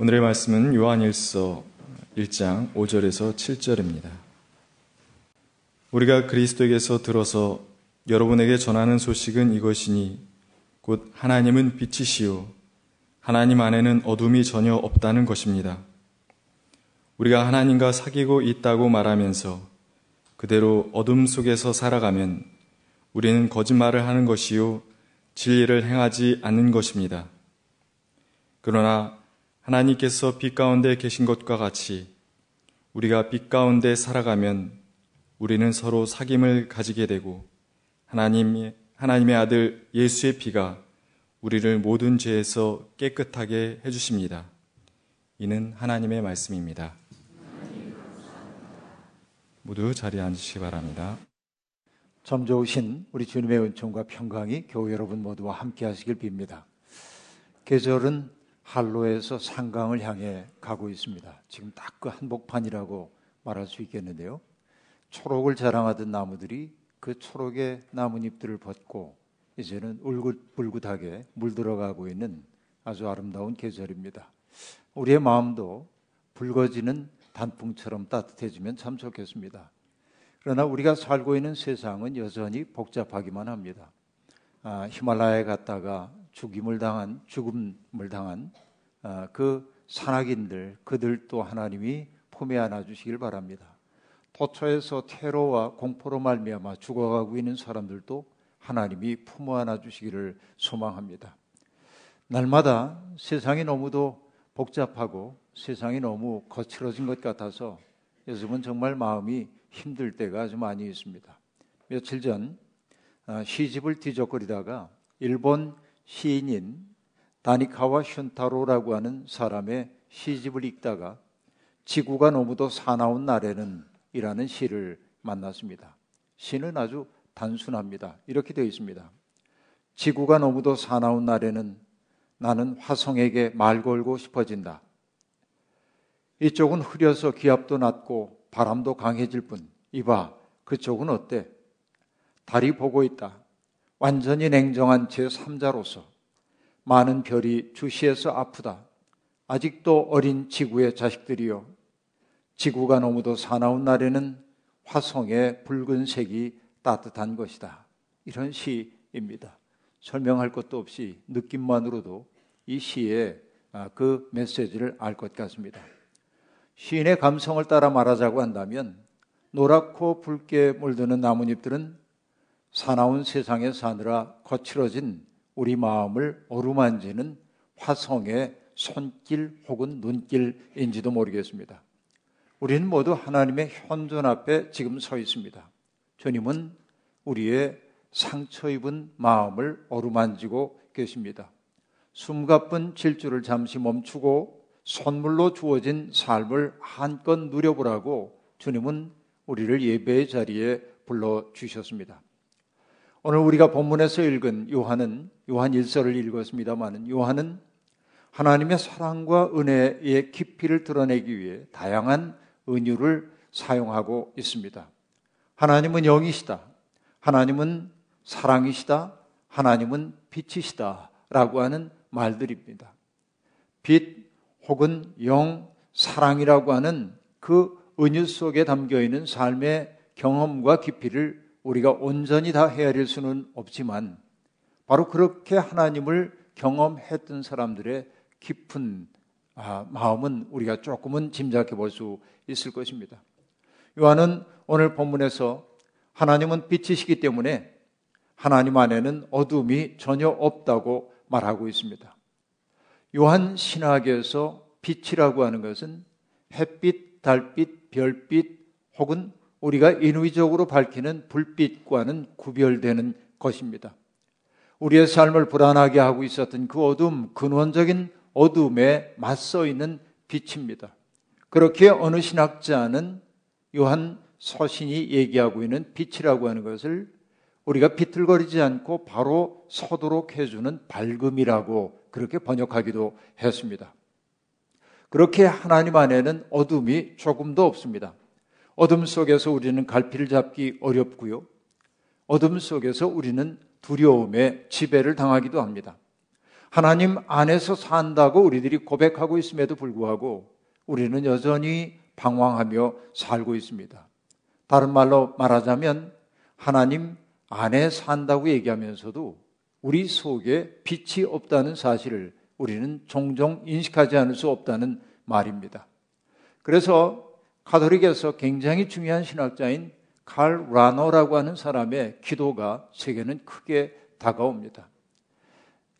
오늘의 말씀은 요한일서 1장 5절에서 7절입니다. 우리가 그리스도에게서 들어서 여러분에게 전하는 소식은 이것이니 곧 하나님은 빛이시요 하나님 안에는 어둠이 전혀 없다는 것입니다. 우리가 하나님과 사귀고 있다고 말하면서 그대로 어둠 속에서 살아가면 우리는 거짓말을 하는 것이요 진리를 행하지 않는 것입니다. 그러나 하나님께서 빛 가운데 계신 것과 같이 우리가 빛 가운데 살아가면 우리는 서로 사귐을 가지게 되고 하나님, 하나님의 아들 예수의 피가 우리를 모든 죄에서 깨끗하게 해주십니다. 이는 하나님의 말씀입니다. 모두 자리에 앉으시기 바랍니다. 점 좋으신 우리 주님의 은총과 평강이 교회 여러분 모두와 함께 하시길 빕니다. 계절은 한로에서 상강을 향해 가고 있습니다. 지금 딱 그 한복판이라고 말할 수 있겠는데요. 초록을 자랑하던 나무들이 그 초록의 나뭇잎들을 벗고 이제는 울긋불긋하게 물들어가고 있는 아주 아름다운 계절입니다. 우리의 마음도 붉어지는 단풍처럼 따뜻해지면 참 좋겠습니다. 그러나 우리가 살고 있는 세상은 여전히 복잡하기만 합니다. 아, 히말라야에 갔다가 죽임을 당한 죽음을 당한 아, 그 산악인들 그들도 하나님이 품에 안아 주시길 바랍니다. 도처에서 테러와 공포로 말미암아 죽어가고 있는 사람들도 하나님이 품어 안아 주시기를 소망합니다. 날마다 세상이 너무도 복잡하고 세상이 너무 거칠어진 것 같아서 요즘은 정말 마음이 힘들 때가 아주 많이 있습니다. 며칠 전 아, 시집을 뒤적거리다가 일본 시인인 다니카와 슌타로라고 하는 사람의 시집을 읽다가 지구가 너무도 사나운 날에는 이라는 시를 만났습니다. 시는 아주 단순합니다. 이렇게 되어 있습니다. 지구가 너무도 사나운 날에는 나는 화성에게 말 걸고 싶어진다. 이쪽은 흐려서 기압도 낮고 바람도 강해질 뿐. 이봐, 그쪽은 어때? 달이 보고 있다. 완전히 냉정한 제3자로서 많은 별이 주시해서 아프다. 아직도 어린 지구의 자식들이요. 지구가 너무도 사나운 날에는 화성의 붉은색이 따뜻한 것이다. 이런 시입니다. 설명할 것도 없이 느낌만으로도 이 시의 아, 그 메시지를 알 것 같습니다. 시인의 감성을 따라 말하자고 한다면 노랗고 붉게 물드는 나뭇잎들은 사나운 세상에 사느라 거칠어진 우리 마음을 어루만지는 화성의 손길 혹은 눈길인지도 모르겠습니다. 우리는 모두 하나님의 현존 앞에 지금 서 있습니다. 주님은 우리의 상처 입은 마음을 어루만지고 계십니다. 숨가쁜 질주를 잠시 멈추고 선물로 주어진 삶을 한껏 누려보라고 주님은 우리를 예배의 자리에 불러 주셨습니다. 오늘 우리가 본문에서 읽은 요한은 요한 1서를 읽었습니다만은 요한은 하나님의 사랑과 은혜의 깊이를 드러내기 위해 다양한 은유를 사용하고 있습니다. 하나님은 영이시다. 하나님은 사랑이시다. 하나님은 빛이시다. 라고 하는 말들입니다. 빛 혹은 영, 사랑이라고 하는 그 은유 속에 담겨 있는 삶의 경험과 깊이를 우리가 온전히 다 헤아릴 수는 없지만 바로 그렇게 하나님을 경험했던 사람들의 깊은 아, 마음은 우리가 조금은 짐작해 볼 수 있을 것입니다. 요한은 오늘 본문에서 하나님은 빛이시기 때문에 하나님 안에는 어둠이 전혀 없다고 말하고 있습니다. 요한 신학에서 빛이라고 하는 것은 햇빛, 달빛, 별빛 혹은 우리가 인위적으로 밝히는 불빛과는 구별되는 것입니다. 우리의 삶을 불안하게 하고 있었던 그 어둠, 근원적인 어둠에 맞서 있는 빛입니다. 그렇게 어느 신학자는 요한 서신이 얘기하고 있는 빛이라고 하는 것을 우리가 비틀거리지 않고 바로 서도록 해주는 밝음이라고 그렇게 번역하기도 했습니다. 그렇게 하나님 안에는 어둠이 조금도 없습니다. 어둠 속에서 우리는 갈피를 잡기 어렵고요. 어둠 속에서 우리는 두려움에 지배를 당하기도 합니다. 하나님 안에서 산다고 우리들이 고백하고 있음에도 불구하고 우리는 여전히 방황하며 살고 있습니다. 다른 말로 말하자면 하나님 안에 산다고 얘기하면서도 우리 속에 빛이 없다는 사실을 우리는 종종 인식하지 않을 수 없다는 말입니다. 그래서 가톨릭에서 굉장히 중요한 신학자인 칼 라노라고 하는 사람의 기도가 세계는 크게 다가옵니다.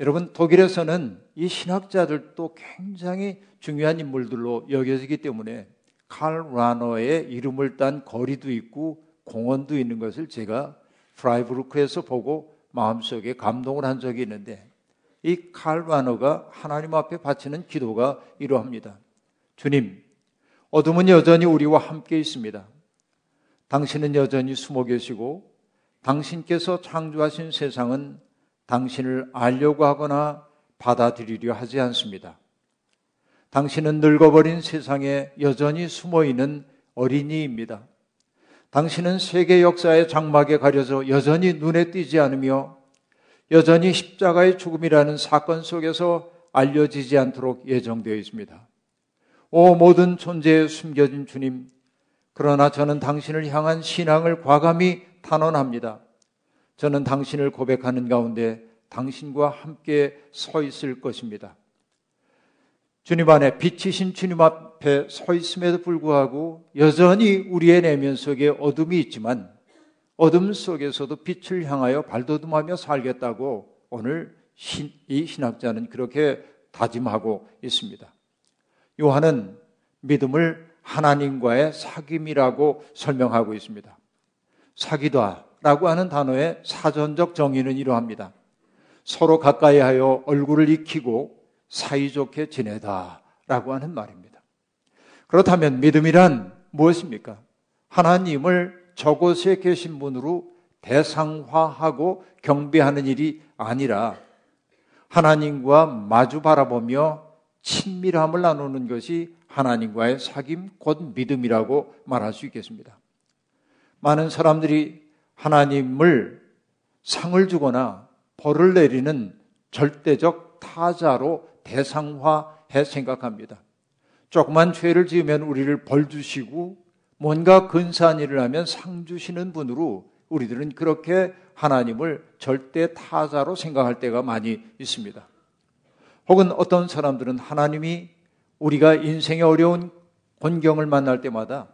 여러분, 독일에서는 이 신학자들도 굉장히 중요한 인물들로 여겨지기 때문에 칼 라노의 이름을 딴 거리도 있고 공원도 있는 것을 제가 프라이브루크에서 보고 마음속에 감동을 한 적이 있는데 이 칼바노가 하나님 앞에 바치는 기도가 이러합니다. 주님, 어둠은 여전히 우리와 함께 있습니다. 당신은 여전히 숨어 계시고 당신께서 창조하신 세상은 당신을 알려고 하거나 받아들이려 하지 않습니다. 당신은 늙어버린 세상에 여전히 숨어 있는 어린이입니다. 당신은 세계 역사의 장막에 가려져 여전히 눈에 띄지 않으며 여전히 십자가의 죽음이라는 사건 속에서 알려지지 않도록 예정되어 있습니다. 오 모든 존재에 숨겨진 주님, 그러나 저는 당신을 향한 신앙을 과감히 탄원합니다. 저는 당신을 고백하는 가운데 당신과 함께 서 있을 것입니다. 주님 안에 빛이신 주님 앞에 서 있음에도 불구하고 여전히 우리의 내면 속에 어둠이 있지만 어둠 속에서도 빛을 향하여 발돋움하며 살겠다고 오늘 신, 이 신학자는 그렇게 다짐하고 있습니다. 요한은 믿음을 하나님과의 사귐이라고 설명하고 있습니다. 사귀다라고 하는 단어의 사전적 정의는 이러합니다. 서로 가까이 하여 얼굴을 익히고 사이좋게 지내다라고 하는 말입니다. 그렇다면 믿음이란 무엇입니까? 하나님을 저곳에 계신 분으로 대상화하고 경배하는 일이 아니라 하나님과 마주 바라보며 친밀함을 나누는 것이 하나님과의 사귐 곧 믿음이라고 말할 수 있겠습니다. 많은 사람들이 하나님을 상을 주거나 벌을 내리는 절대적 타자로 대상화해 생각합니다. 조그만 죄를 지으면 우리를 벌 주시고 뭔가 근사한 일을 하면 상 주시는 분으로 우리들은 그렇게 하나님을 절대 타자로 생각할 때가 많이 있습니다. 혹은 어떤 사람들은 하나님이 우리가 인생의 어려운 곤경을 만날 때마다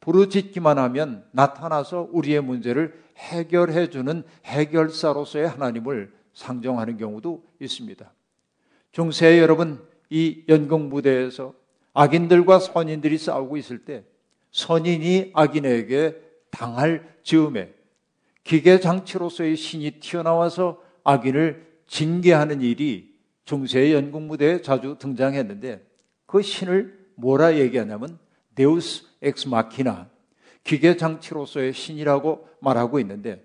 부르짖기만 하면 나타나서 우리의 문제를 해결해 주는 해결사로서의 하나님을 상정하는 경우도 있습니다. 중세 여러분 이 연극 무대에서 악인들과 선인들이 싸우고 있을 때 선인이 악인에게 당할 즈음에 기계 장치로서의 신이 튀어나와서 악인을 징계하는 일이 중세의 연극 무대에 자주 등장했는데 그 신을 뭐라 얘기하냐면 deus ex machina 기계 장치로서의 신이라고 말하고 있는데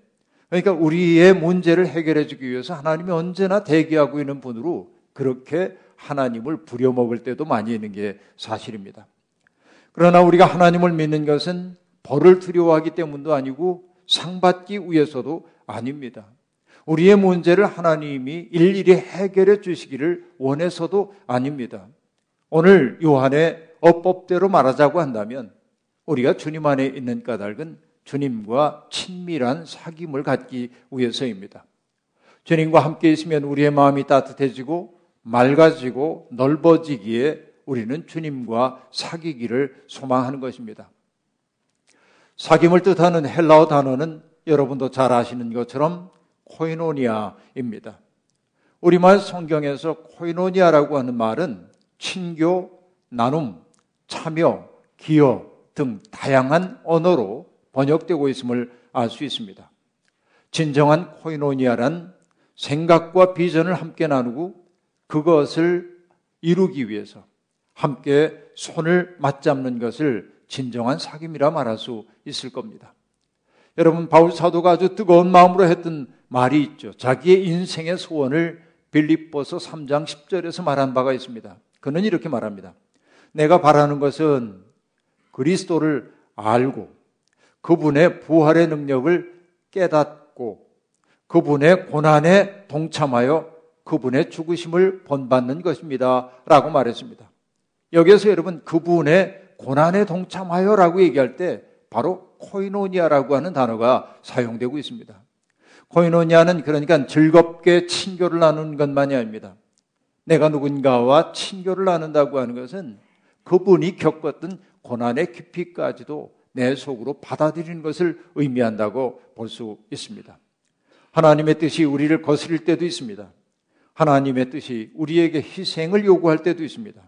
그러니까 우리의 문제를 해결해 주기 위해서 하나님이 언제나 대기하고 있는 분으로 그렇게 하나님을 부려먹을 때도 많이 있는 게 사실입니다. 그러나 우리가 하나님을 믿는 것은 벌을 두려워하기 때문도 아니고 상 받기 위해서도 아닙니다. 우리의 문제를 하나님이 일일이 해결해 주시기를 원해서도 아닙니다. 오늘 요한의 어법대로 말하자고 한다면 우리가 주님 안에 있는 까닭은 주님과 친밀한 사귐을 갖기 위해서입니다. 주님과 함께 있으면 우리의 마음이 따뜻해지고 맑아지고 넓어지기에 우리는 주님과 사귀기를 소망하는 것입니다. 사귐을 뜻하는 헬라어 단어는 여러분도 잘 아시는 것처럼 코이노니아입니다. 우리말 성경에서 코이노니아라고 하는 말은 친교, 나눔, 참여, 기여 등 다양한 언어로 번역되고 있음을 알 수 있습니다. 진정한 코이노니아란 생각과 비전을 함께 나누고 그것을 이루기 위해서 함께 손을 맞잡는 것을 진정한 사귐이라 말할 수 있을 겁니다. 여러분, 바울 사도가 아주 뜨거운 마음으로 했던 말이 있죠. 자기의 인생의 소원을 빌립보서 3장 10절에서 말한 바가 있습니다. 그는 이렇게 말합니다. 내가 바라는 것은 그리스도를 알고 그분의 부활의 능력을 깨닫고 그분의 고난에 동참하여 그분의 죽으심을 본받는 것입니다. 라고 말했습니다. 여기서 여러분 그분의 고난에 동참하여 라고 얘기할 때 바로 코이노니아라고 하는 단어가 사용되고 있습니다. 코이노니아는 그러니까 즐겁게 친교를 나누는 것만이 아닙니다. 내가 누군가와 친교를 나눈다고 하는 것은 그분이 겪었던 고난의 깊이까지도 내 속으로 받아들이는 것을 의미한다고 볼 수 있습니다. 하나님의 뜻이 우리를 거스릴 때도 있습니다. 하나님의 뜻이 우리에게 희생을 요구할 때도 있습니다.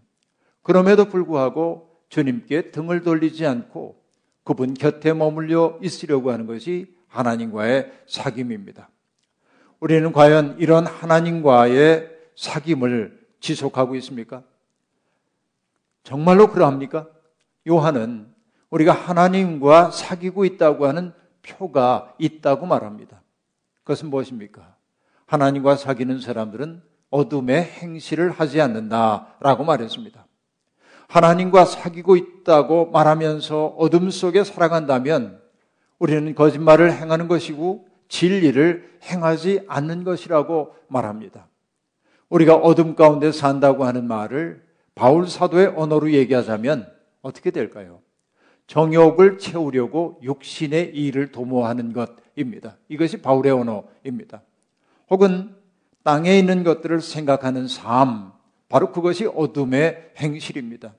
그럼에도 불구하고 주님께 등을 돌리지 않고 그분 곁에 머물려 있으려고 하는 것이 하나님과의 사귐입니다. 우리는 과연 이런 하나님과의 사귐을 지속하고 있습니까? 정말로 그러합니까? 요한은 우리가 하나님과 사귀고 있다고 하는 표가 있다고 말합니다. 그것은 무엇입니까? 하나님과 사귀는 사람들은 어둠의 행실을 하지 않는다라고 말했습니다. 하나님과 사귀고 있다고 말하면서 어둠 속에 살아간다면 우리는 거짓말을 행하는 것이고 진리를 행하지 않는 것이라고 말합니다. 우리가 어둠 가운데 산다고 하는 말을 바울 사도의 언어로 얘기하자면 어떻게 될까요? 정욕을 채우려고 육신의 일을 도모하는 것입니다. 이것이 바울의 언어입니다. 혹은 땅에 있는 것들을 생각하는 삶, 바로 그것이 어둠의 행실입니다.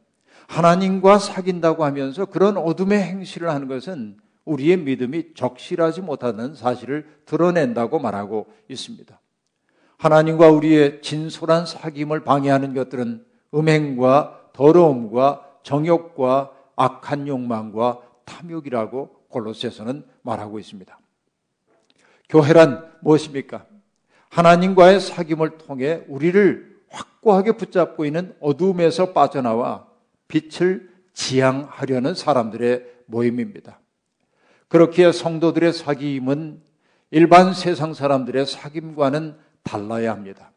하나님과 사귄다고 하면서 그런 어둠의 행실을 하는 것은 우리의 믿음이 적실하지 못하는 사실을 드러낸다고 말하고 있습니다. 하나님과 우리의 진솔한 사귐을 방해하는 것들은 음행과 더러움과 정욕과 악한 욕망과 탐욕이라고 골로새서는 말하고 있습니다. 교회란 무엇입니까? 하나님과의 사귐을 통해 우리를 확고하게 붙잡고 있는 어둠에서 빠져나와 빛을 지향하려는 사람들의 모임입니다. 그렇기에 성도들의 사귐은 일반 세상 사람들의 사귐과는 달라야 합니다.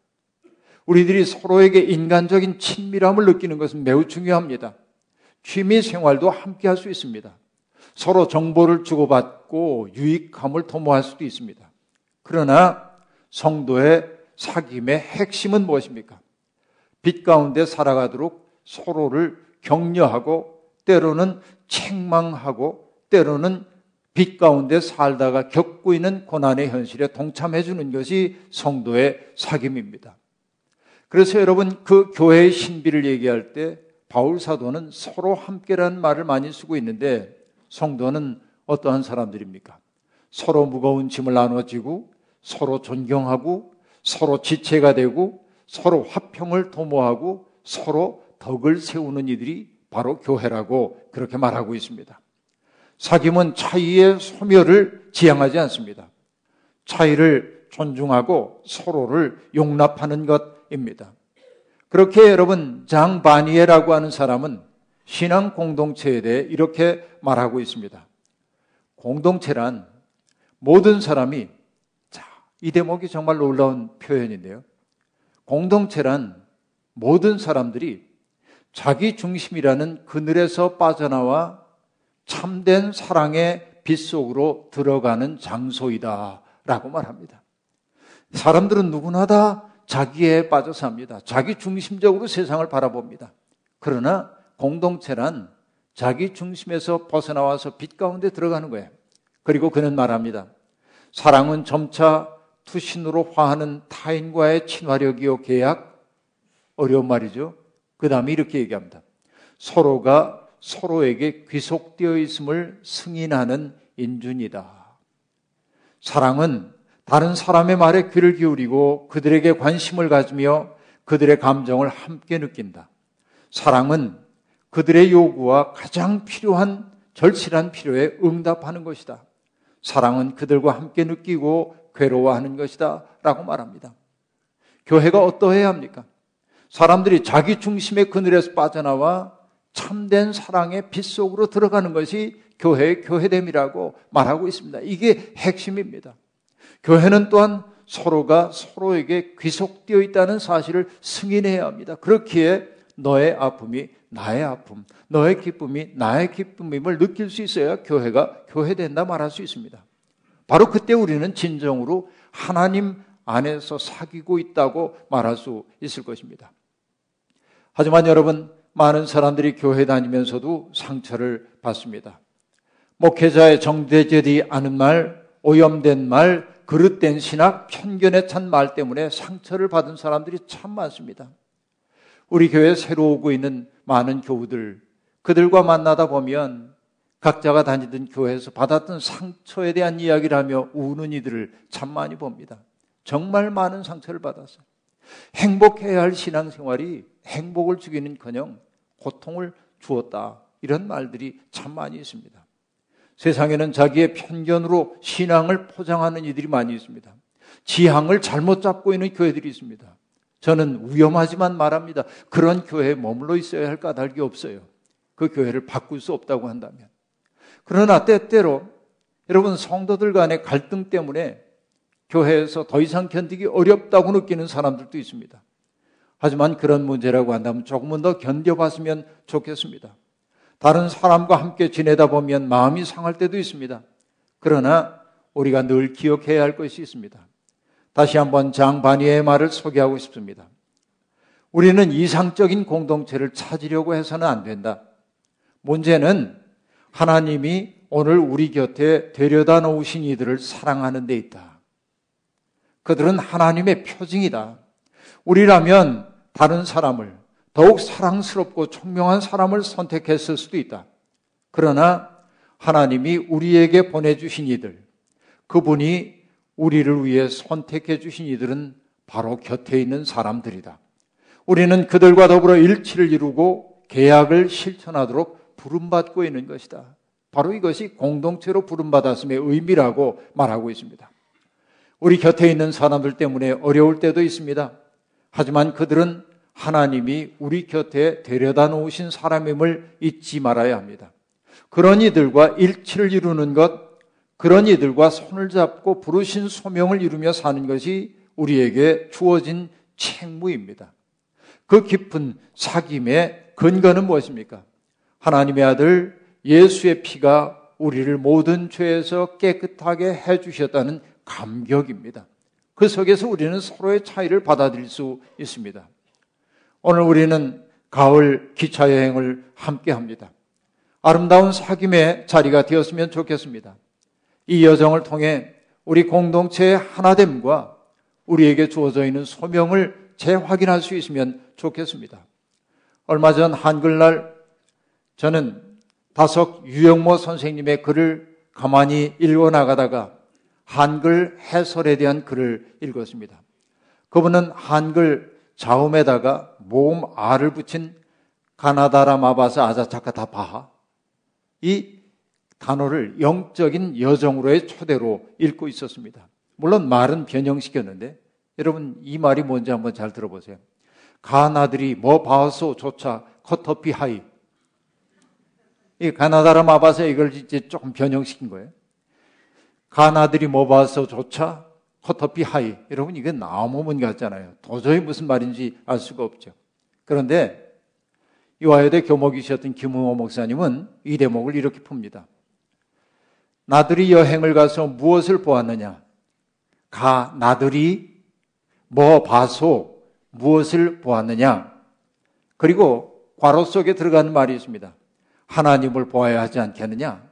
우리들이 서로에게 인간적인 친밀함을 느끼는 것은 매우 중요합니다. 취미 생활도 함께 할 수 있습니다. 서로 정보를 주고받고 유익함을 도모할 수도 있습니다. 그러나 성도의 사귐의 핵심은 무엇입니까? 빛 가운데 살아가도록 서로를 격려하고 때로는 책망하고 때로는 빛 가운데 살다가 겪고 있는 고난의 현실에 동참해 주는 것이 성도의 사귐입니다. 그래서 여러분 그 교회의 신비를 얘기할 때 바울 사도는 서로 함께라는 말을 많이 쓰고 있는데 성도는 어떠한 사람들입니까? 서로 무거운 짐을 나눠지고 서로 존경하고 서로 지체가 되고 서로 화평을 도모하고 서로 덕을 세우는 이들이 바로 교회라고 그렇게 말하고 있습니다. 사귐은 차이의 소멸을 지향하지 않습니다. 차이를 존중하고 서로를 용납하는 것입니다. 그렇게 여러분 장 바니에라고 하는 사람은 신앙 공동체에 대해 이렇게 말하고 있습니다. 공동체란 모든 사람이 자, 이 대목이 정말 놀라운 표현인데요. 공동체란 모든 사람들이 자기 중심이라는 그늘에서 빠져나와 참된 사랑의 빛 속으로 들어가는 장소이다. 라고 말합니다. 사람들은 누구나 다 자기에 빠져 삽니다. 자기 중심적으로 세상을 바라봅니다. 그러나 공동체란 자기 중심에서 벗어나와서 빛 가운데 들어가는 거예요. 그리고 그는 말합니다. 사랑은 점차 투신으로 화하는 타인과의 친화력이요 계약 어려운 말이죠. 그 다음에 이렇게 얘기합니다. 서로가 서로에게 귀속되어 있음을 승인하는 인준이다. 사랑은 다른 사람의 말에 귀를 기울이고 그들에게 관심을 가지며 그들의 감정을 함께 느낀다. 사랑은 그들의 요구와 가장 필요한 절실한 필요에 응답하는 것이다. 사랑은 그들과 함께 느끼고 괴로워하는 것이다. 라고 말합니다. 교회가 어떠해야 합니까? 사람들이 자기 중심의 그늘에서 빠져나와 참된 사랑의 빛 속으로 들어가는 것이 교회의 교회됨이라고 말하고 있습니다. 이게 핵심입니다. 교회는 또한 서로가 서로에게 귀속되어 있다는 사실을 승인해야 합니다. 그렇기에 너의 아픔이 나의 아픔, 너의 기쁨이 나의 기쁨임을 느낄 수 있어야 교회가 교회된다 말할 수 있습니다. 바로 그때 우리는 진정으로 하나님 안에서 사귀고 있다고 말할 수 있을 것입니다. 하지만 여러분, 많은 사람들이 교회 다니면서도 상처를 받습니다. 목회자의 정대되지 않은 말, 오염된 말, 그릇된 신학, 편견에 찬 말 때문에 상처를 받은 사람들이 참 많습니다. 우리 교회에 새로 오고 있는 많은 교우들, 그들과 만나다 보면 각자가 다니던 교회에서 받았던 상처에 대한 이야기를 하며 우는 이들을 참 많이 봅니다. 정말 많은 상처를 받았어요. 행복해야 할 신앙생활이 행복을 주기는 커녕 고통을 주었다. 이런 말들이 참 많이 있습니다. 세상에는 자기의 편견으로 신앙을 포장하는 이들이 많이 있습니다. 지향을 잘못 잡고 있는 교회들이 있습니다. 저는 위험하지만 말합니다. 그런 교회에 머물러 있어야 할 까닭이 없어요. 그 교회를 바꿀 수 없다고 한다면. 그러나 때때로 여러분 성도들 간의 갈등 때문에 교회에서 더 이상 견디기 어렵다고 느끼는 사람들도 있습니다. 하지만 그런 문제라고 한다면 조금은 더 견뎌봤으면 좋겠습니다. 다른 사람과 함께 지내다 보면 마음이 상할 때도 있습니다. 그러나 우리가 늘 기억해야 할 것이 있습니다. 다시 한번 장바니의 말을 소개하고 싶습니다. 우리는 이상적인 공동체를 찾으려고 해서는 안 된다. 문제는 하나님이 오늘 우리 곁에 데려다 놓으신 이들을 사랑하는 데 있다. 그들은 하나님의 표징이다. 우리라면 다른 사람을 더욱 사랑스럽고 총명한 사람을 선택했을 수도 있다. 그러나 하나님이 우리에게 보내주신 이들, 그분이 우리를 위해 선택해 주신 이들은 바로 곁에 있는 사람들이다. 우리는 그들과 더불어 일치를 이루고 계약을 실천하도록 부름받고 있는 것이다. 바로 이것이 공동체로 부름받았음의 의미라고 말하고 있습니다. 우리 곁에 있는 사람들 때문에 어려울 때도 있습니다. 하지만 그들은 하나님이 우리 곁에 데려다 놓으신 사람임을 잊지 말아야 합니다. 그런 이들과 일치를 이루는 것, 그런 이들과 손을 잡고 부르신 소명을 이루며 사는 것이 우리에게 주어진 책무입니다. 그 깊은 사귐의 근거는 무엇입니까? 하나님의 아들 예수의 피가 우리를 모든 죄에서 깨끗하게 해주셨다는 감격입니다. 그 속에서 우리는 서로의 차이를 받아들일 수 있습니다. 오늘 우리는 가을 기차 여행을 함께 합니다. 아름다운 사귐의 자리가 되었으면 좋겠습니다. 이 여정을 통해 우리 공동체의 하나됨과 우리에게 주어져 있는 소명을 재확인할 수 있으면 좋겠습니다. 얼마 전 한글날 저는 다석 유영모 선생님의 글을 가만히 읽어 나가다가 한글 해설에 대한 글을 읽었습니다. 그분은 한글 자음에다가 모음 R을 붙인 가나다라 마바사 아자차카다 바하 이 단어를 영적인 여정으로의 초대로 읽고 있었습니다. 물론 말은 변형시켰는데 여러분 이 말이 뭔지 한번 잘 들어보세요. 가나들이 뭐 바소 조차 커터피 하이 이 가나다라 마바사 이걸 이제 조금 변형시킨 거예요. 가나들이 뭐 바소 조차 커터피 하이. 여러분, 이게 나무문 같잖아요. 도저히 무슨 말인지 알 수가 없죠. 그런데 이화여대 교목이셨던 김웅호 목사님은 이 대목을 이렇게 풉니다. 나들이 여행을 가서 무엇을 보았느냐? 가, 나들이 뭐 봐서 무엇을 보았느냐? 그리고 괄호 속에 들어가는 말이 있습니다. 하나님을 보아야 하지 않겠느냐?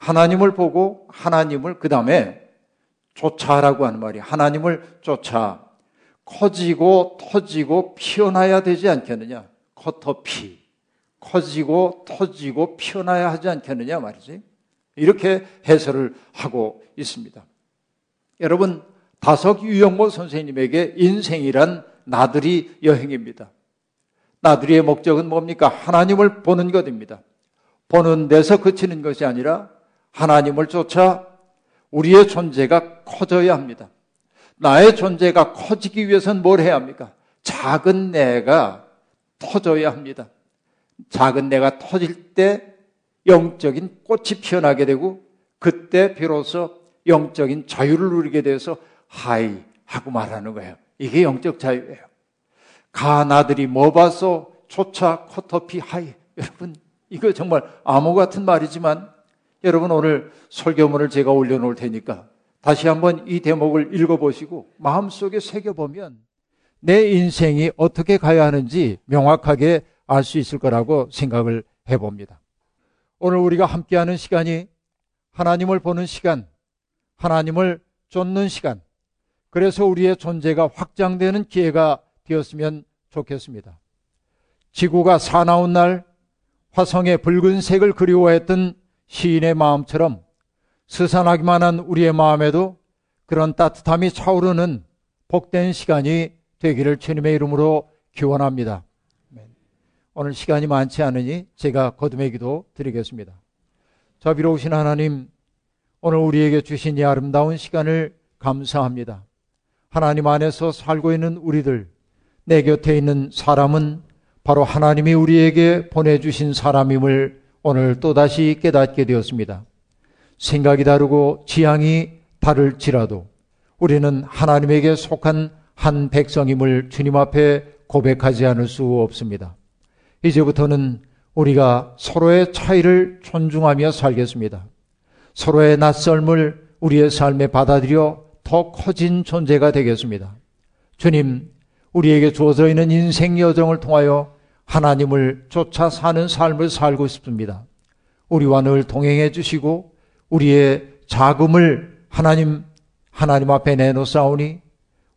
하나님을 보고 하나님을 그 다음에 쫓아라고 하는 말이 하나님을 쫓아 커지고 터지고 피어나야 되지 않겠느냐? 커터피 커지고 터지고 피어나야 하지 않겠느냐 말이지. 이렇게 해설을 하고 있습니다. 여러분 다석 유영모 선생님에게 인생이란 나들이 여행입니다. 나들이의 목적은 뭡니까? 하나님을 보는 것입니다. 보는 데서 그치는 것이 아니라 하나님을 쫓아 우리의 존재가 커져야 합니다. 나의 존재가 커지기 위해서는 뭘 해야 합니까? 작은 내가 터져야 합니다. 작은 내가 터질 때 영적인 꽃이 피어나게 되고 그때 비로소 영적인 자유를 누리게 돼서 하이 하고 말하는 거예요. 이게 영적 자유예요. 가나들이 뭐 봐서 초차 커터피 하이. 여러분, 이거 정말 암호 같은 말이지만 여러분 오늘 설교문을 제가 올려놓을 테니까 다시 한번 이 대목을 읽어보시고 마음속에 새겨보면 내 인생이 어떻게 가야 하는지 명확하게 알 수 있을 거라고 생각을 해봅니다. 오늘 우리가 함께하는 시간이 하나님을 보는 시간, 하나님을 쫓는 시간, 그래서 우리의 존재가 확장되는 기회가 되었으면 좋겠습니다. 지구가 사나운 날 화성의 붉은색을 그리워했던 시인의 마음처럼 스산하기만 한 우리의 마음에도 그런 따뜻함이 차오르는 복된 시간이 되기를 주님의 이름으로 기원합니다. 오늘 시간이 많지 않으니 제가 거듭의 기도 드리겠습니다. 자비로우신 하나님, 오늘 우리에게 주신 이 아름다운 시간을 감사합니다. 하나님 안에서 살고 있는 우리들, 내 곁에 있는 사람은 바로 하나님이 우리에게 보내주신 사람임을 오늘 또다시 깨닫게 되었습니다. 생각이 다르고 지향이 다를지라도 우리는 하나님에게 속한 한 백성임을 주님 앞에 고백하지 않을 수 없습니다. 이제부터는 우리가 서로의 차이를 존중하며 살겠습니다. 서로의 낯설음을 우리의 삶에 받아들여 더 커진 존재가 되겠습니다. 주님, 우리에게 주어져 있는 인생 여정을 통하여 하나님을 쫓아 사는 삶을 살고 싶습니다. 우리와 늘 동행해 주시고 우리의 자금을 하나님 하나님 앞에 내놓사오니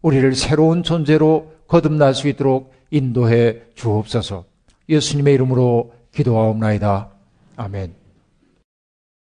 우리를 새로운 존재로 거듭날 수 있도록 인도해 주옵소서. 예수님의 이름으로 기도하옵나이다. 아멘.